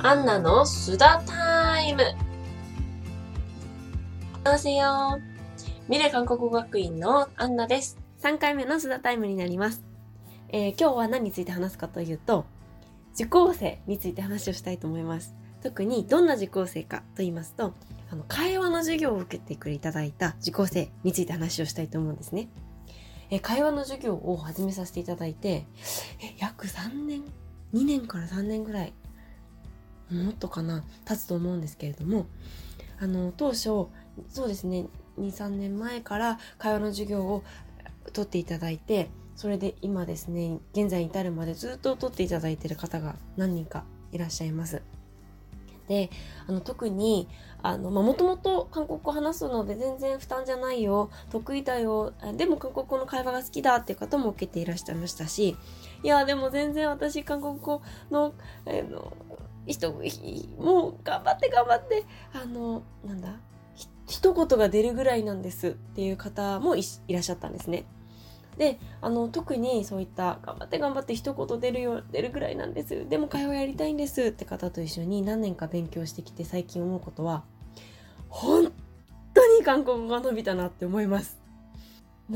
アンナのす田タイムどうせよミレ韓国語学院のアンナです。3回目のす田タイムになります。えー、今日は何について話すかというと、受講生について話をしたいと思います。特にどんな受講生かと言いますと、あの会話の授業を受けてくれいただいた受講生について話をしたいと思うんですね。え会話の授業を始めさせていただいて、約3年、2年から3年ぐらいもっとかな経つと思うんですけれども、あの、当初、そうですね、2、3年前から会話の授業を取っていただいて、それで今ですね、現在に至るまでずっと取っていただいてる方が何人かいらっしゃいます。であの特に、もともと韓国語話すので全然負担じゃないよ得意だよでも韓国語の会話が好きだっていう方も受けていらっしゃいましたしいやでも全然私韓国語の,、えー、の人もう頑張って頑張ってあのなんだ一言が出るぐらいなんですっていう方もいらっしゃったんですね。であの特にそういった頑張って頑張って一言出るよ出るぐらいなんです。でも会話やりたいんですって方と一緒に何年か勉強してきて最近思うことは本当に韓国語が伸びたなって思います。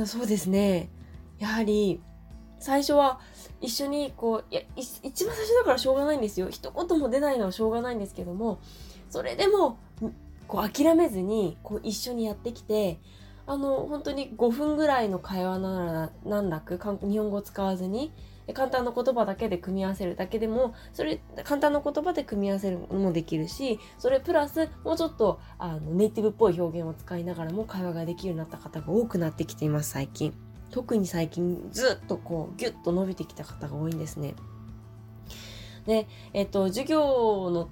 そうですね。やはり最初は一緒にこういや一番最初だからしょうがないんですよ。一言も出ないのはしょうがないんですけどもそれでもこう諦めずにこう一緒にやってきてあの本当に5分ぐらいの会話なら難なく日本語を使わずに簡単な言葉だけで組み合わせるだけでもそれ簡単な言葉で組み合わせるのもできるしそれプラスもうちょっとあのネイティブっぽい表現を使いながらも会話ができるようになった方が多くなってきています最近。特に最近ずっとこうギュッと伸びてきた方が多いんですね。でえっと授業の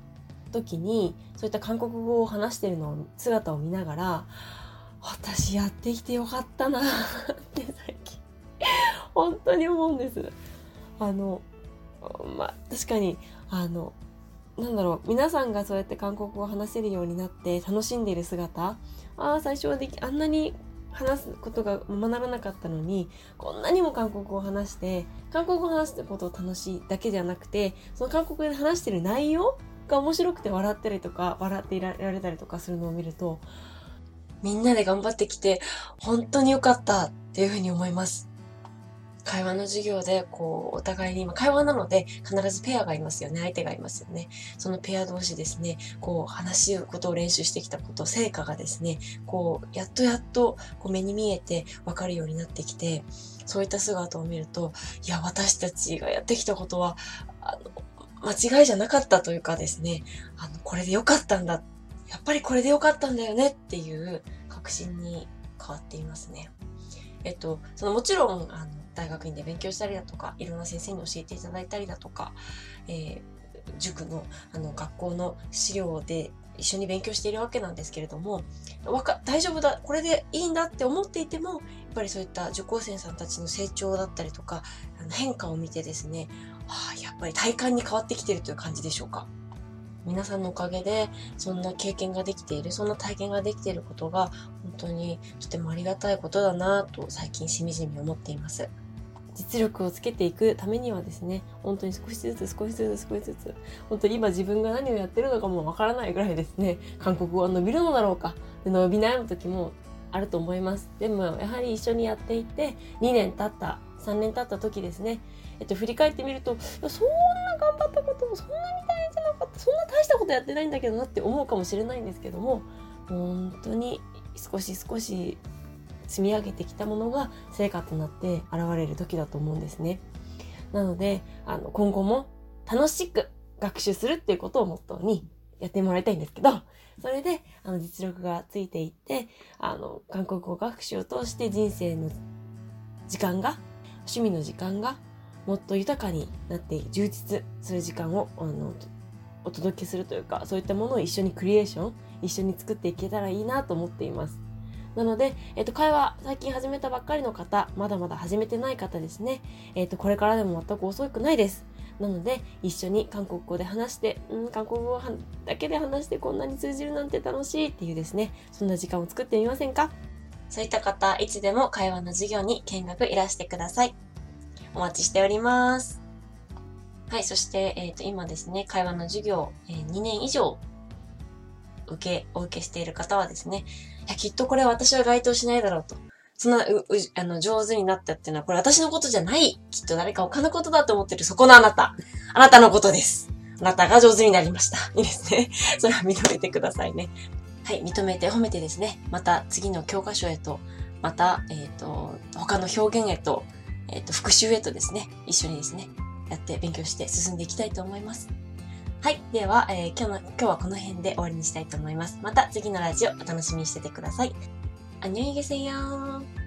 時にそういった韓国語を話してるの姿を見ながら私やってきてよかったなって最近本当に思うんです。あのまあ確かにあのなんだろう皆さんがそうやって韓国語を話せるようになって楽しんでいる姿ああ最初はできあんなに話すことが学ばならなかったのにこんなにも韓国語を話して韓国語を話すことを楽しいだけじゃなくてその韓国語で話してる内容が面白くて笑ったりとか笑っていられたりとかするのを見るとみんなで頑張ってきて、本当に良かったっていうふうに思います。会話の授業で、こう、お互いに、今、会話なので、必ずペアがいますよね。相手がいますよね。そのペア同士ですね、こう、話すことを練習してきたこと、成果がですね、こう、やっとやっと、こう、目に見えて分かるようになってきて、そういった姿を見ると、いや、私たちがやってきたことは、あの、間違いじゃなかったというかですね、あの、これで良かったんだやっぱりこれでよかったんだよねっていう確信に変わっていますね。えっと、そのもちろん、あの、大学院で勉強したりだとか、いろんな先生に教えていただいたりだとか、えー、塾の、あの、学校の資料で一緒に勉強しているわけなんですけれども、わか、大丈夫だ、これでいいんだって思っていても、やっぱりそういった受講生さんたちの成長だったりとか、あの変化を見てですね、はあ、やっぱり体感に変わってきてるという感じでしょうか？皆さんのおかげでそんな経験ができているそんな体験ができていることが本当にとてもありがたいことだなと最近しみじみ思っています。実力をつけていくためにはですね本当に少しずつ少しずつ少しずつ本当に今自分が何をやってるのかもわからないぐらいですね韓国語は伸びるのだろうか伸び悩む時もあると思います。でもやはり一緒にやっていて2年経った3年経った時ですね。えっと振り返ってみるとそんな頑張ったこともそんなに大変じゃなそんな大したことやってないんだけどなって思うかもしれないんですけども本当に少し少し積み上げてきたものが成果となって現れる時だと思うんですね。なのであの今後も楽しく学習するっていうことをモットーにやってもらいたいんですけど、それで、あの、実力がついていって、あの、韓国語学習を通して人生の時間が、趣味の時間がもっと豊かになって充実する時間をあのお届けするというかそういったものを一緒にクリエーション一緒に作っていけたらいいなと思っていますなので、えっ、と、会話、最近始めたばっかりの方、まだまだ始めてない方ですね。えっ、と、これからでも全く遅くないです。なので、一緒に韓国語で話して、うん、韓国語だけで話してこんなに通じるなんて楽しいっていうですね、そんな時間を作ってみませんか？そういった方、いつでも会話の授業に見学いらしてください。お待ちしております。はい、そして、えっ、と、今ですね、会話の授業、えー2年以上、受け、お受けしている方はですね、いや、きっとこれ私は該当しないだろうと。そんな、う、う、あの、上手になったっていうのは、これ私のことじゃない。きっと誰か他のことだと思ってる、そこのあなた。あなたのことです。あなたが上手になりました。いいですね。それは認めてくださいね。はい、認めて褒めてですね、また次の教科書へと、また、えっ、と、他の表現へと、えっ、と、復習へとですね、一緒にですね、やって勉強して進んでいきたいと思います。はい。では、えー今日の、今日はこの辺で終わりにしたいと思います。また次のラジオお楽しみにしててください。あにょいげせよー。